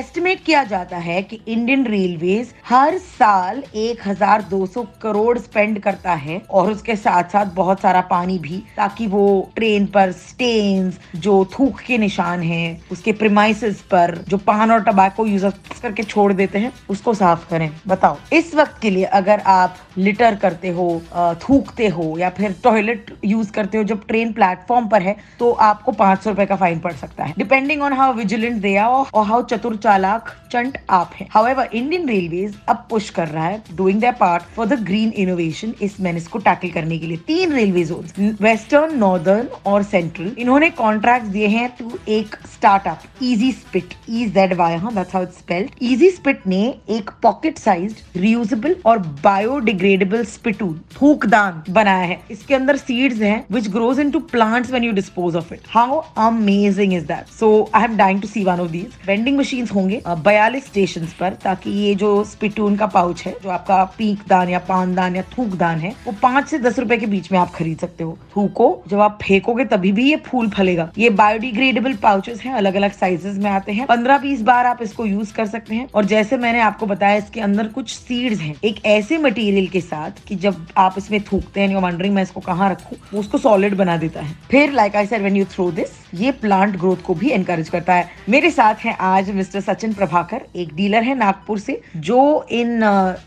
Estimate किया जाता है कि इंडियन रेलवेज हर साल 1200 करोड़ स्पेंड करता है और उसके साथ साथ बहुत सारा पानी भी, ताकि वो ट्रेन पर स्टेन्स जो थूक के निशान हैं, उसके प्रिमाइसेस पर, जो पान और टबाको यूज़ करके छोड़ देते हैं, उसको साफ़ करें। बताओ, इस वक्त के लिए अगर आप लिटर करते हो थूकते हो, या फिर टॉयलेट यूज़ करते हो, जब ट्रेन प्लेटफॉर्म पर है तो आपको पाँच सौ रुपए का फाइन पड़ सकता है। Depending on how vigilant they और हाउ चतुर चालाक चंट आप है। हाउएवर इंडियन रेलवेज अब पुश कर रहा है doing their part for the green innovation इस मेनिस को टैकल करने के लिए। तीन रेलवे जोन वेस्टर्न नॉर्दर्न और सेंट्रल इन्होंने कॉन्ट्रैक्ट दिए हैं टू एक startup easy spit E Z Y that's how it's spelled easy spit ने एक पॉकेट साइज्ड रियूजेबल और बायोडिग्रेडेबल स्पिटून थूकदान बनाया है। इसके अंदर सीड्स हैं, which grows into plants when you dispose of it how amazing is that? So, i am dying to see one of these vending machines होंगे बयालीस स्टेशन पर, ताकि ये जो स्पिटून का पाउच है, जो आपका पीक दान या पान दान या थूक दान है, वो पाँच से दस रुपए के बीच में आप खरीद सकते हो। थूको, जब आप फेंकोगे तभी भी ये फूल फलेगा। ये बायोडिग्रेडेबल पाउचेस हैं अलग अलग साइजेस में आते हैं। पंद्रह बीस बार आप इसको यूज़ कर सकते हैं। और जैसे मैंने आपको बताया, इसके अंदर कुछ सीड्स हैं। एक ऐसे मटेरियल के साथ कि जब आप इसमें थूकते हैं मैं इसको कहाँ रखूँ, वो उसको सॉलिड बना देता है। फिर like I said when you throw this ये प्लांट ग्रोथ को भी एनकरेज करता है। मेरे साथ हैं आज मिस्टर सचिन प्रभाकर एक डीलर है नागपुर से, जो इन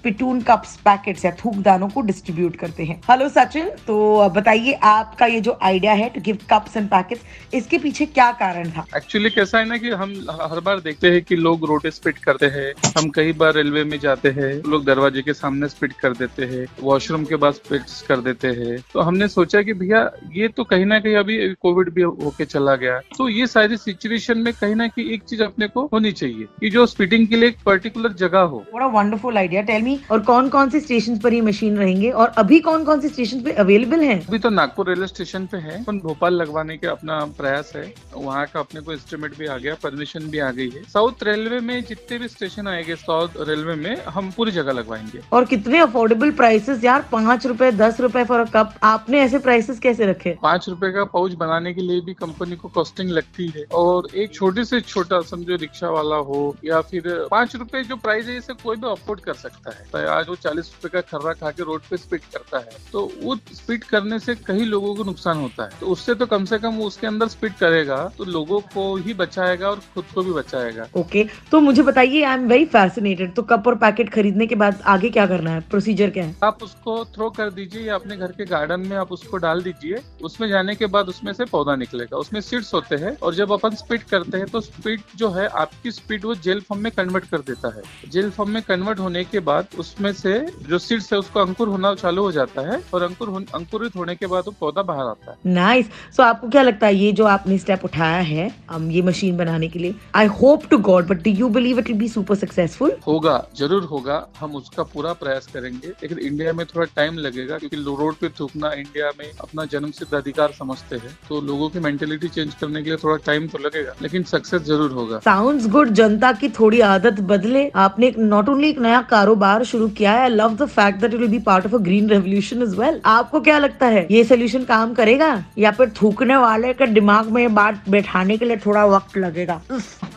पिटून कप्स पैकेट्स या थूक दानों को डिस्ट्रीब्यूट करते हैं। हेलो सचिन तो बताइए आपका ये जो आइडिया है to give cups and packets इसके पीछे क्या कारण था? एक्चुअली कैसा है ना कि हम हर बार देखते हैं कि लोग रोड स्पिट करते हैं, हम कई बार रेलवे में जाते हैं, लोग दरवाजे के सामने स्पिट कर देते हैं वॉशरूम के बाद स्पिट कर देते हैं। तो हमने सोचा कि भैया ये तो कहीं ना कहीं अभी कोविड भी होके चला गया तो ये सारी सिचुएशन में कहीं ना कहीं एक चीज़ अपने को होनी चाहिए कि जो स्पिटिंग के लिए एक पर्टिकुलर जगह हो। बड़ा वंडरफुल आइडिया टेल मी और कौन कौन से स्टेशन पर ये मशीन रहेंगे और अभी कौन कौन से स्टेशन पे अवेलेबल है? अभी तो नागपुर रेलवे स्टेशन पे है। अपन भोपाल लगवाने के अपना प्रयास है। वहाँ का अपने को एस्टिमेट भी आ गया परमिशन भी आ गई है। साउथ रेलवे में जितने भी स्टेशन आएँगे साउथ रेलवे में हम पूरी जगह लगवाएँगे। और कितने अफोर्डेबल प्राइसेस यार पाँच रूपए दस रूपए फॉर कप आपने ऐसे प्राइसेस कैसे रखे? पाँच रूपए का पाउच बनाने के लिए भी कंपनी को कॉस्टिंग लगती है। और एक छोटे से छोटा समझो रिक्शा वाला हो या फिर पाँच रुपए जो प्राइस है इसे कोई भी अफोर्ड कर सकता है। तो आज वो चालीस रुपए का खर्रा खा के रोड पे स्पीड करता है। तो वो स्पीड करने से कई लोगों को नुकसान होता है। तो उससे तो कम से कम वो उसके अंदर स्पीड करेगा तो लोगों को ही बचाएगा और खुद को भी बचाएगा। ओके तो मुझे बताइए आई एम वेरी फैसिनेटेड तो कप और पैकेट खरीदने के बाद आगे क्या करना है? प्रोसीजर क्या है? आप उसको थ्रो कर दीजिए या अपने घर के गार्डन में आप उसको डाल दीजिए। उसमें जाने के बाद उसमें से पौधा निकलेगा। उसमें सीड्स होते हैं और जब अपन स्पीड करते हैं तो स्पीड जो है आपकी स्पीड वो जेल फॉर्म में कन्वर्ट कर देता है। जेल फॉर्म में कन्वर्ट होने के बाद उसमें से जो सीड्स है उसको अंकुर होना चालू हो जाता है और अंकुर अंकुरित होने के बाद वो पौधा बाहर आता है। नाइस सो आपको क्या लगता है ये जो आपने स्टेप उठाया है um, ये मशीन बनाने के लिए I hope to God but do you believe it will be super successful होगा ज़रूर होगा। हम उसका पूरा प्रयास करेंगे। लेकिन इंडिया में थोड़ा टाइम लगेगा क्योंकि रोड पे थूकना इंडिया में अपना जन्म सिद्ध अधिकार समझते हैं। तो लोगों की मेंटेलिटी चेंज करने के लिए थोड़ा टाइम तो लगेगा, लेकिन सक्सेस ज़रूर होगा। साउंड्स गुड जनता की थोड़ी आदत बदले। आपने एक नॉट ओनली एक नया कारोबार शुरू किया है love the fact that it will be part of a green revolution is well आपको क्या लगता है, ये सोल्यूशन काम करेगा? या फिर थूकने वाले के दिमाग में बात बैठाने के लिए थोड़ा वक्त लगेगा?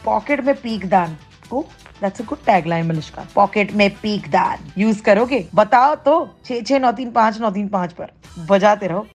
पॉकेट में पीक दान। ओ that's a good tagline Malishka pocket में पीक दान। यूज़ करोगे? बताओ तो छह छह, नौ, तीन, पाँच, नौ, तीन, पाँच पर। बजाते रहो।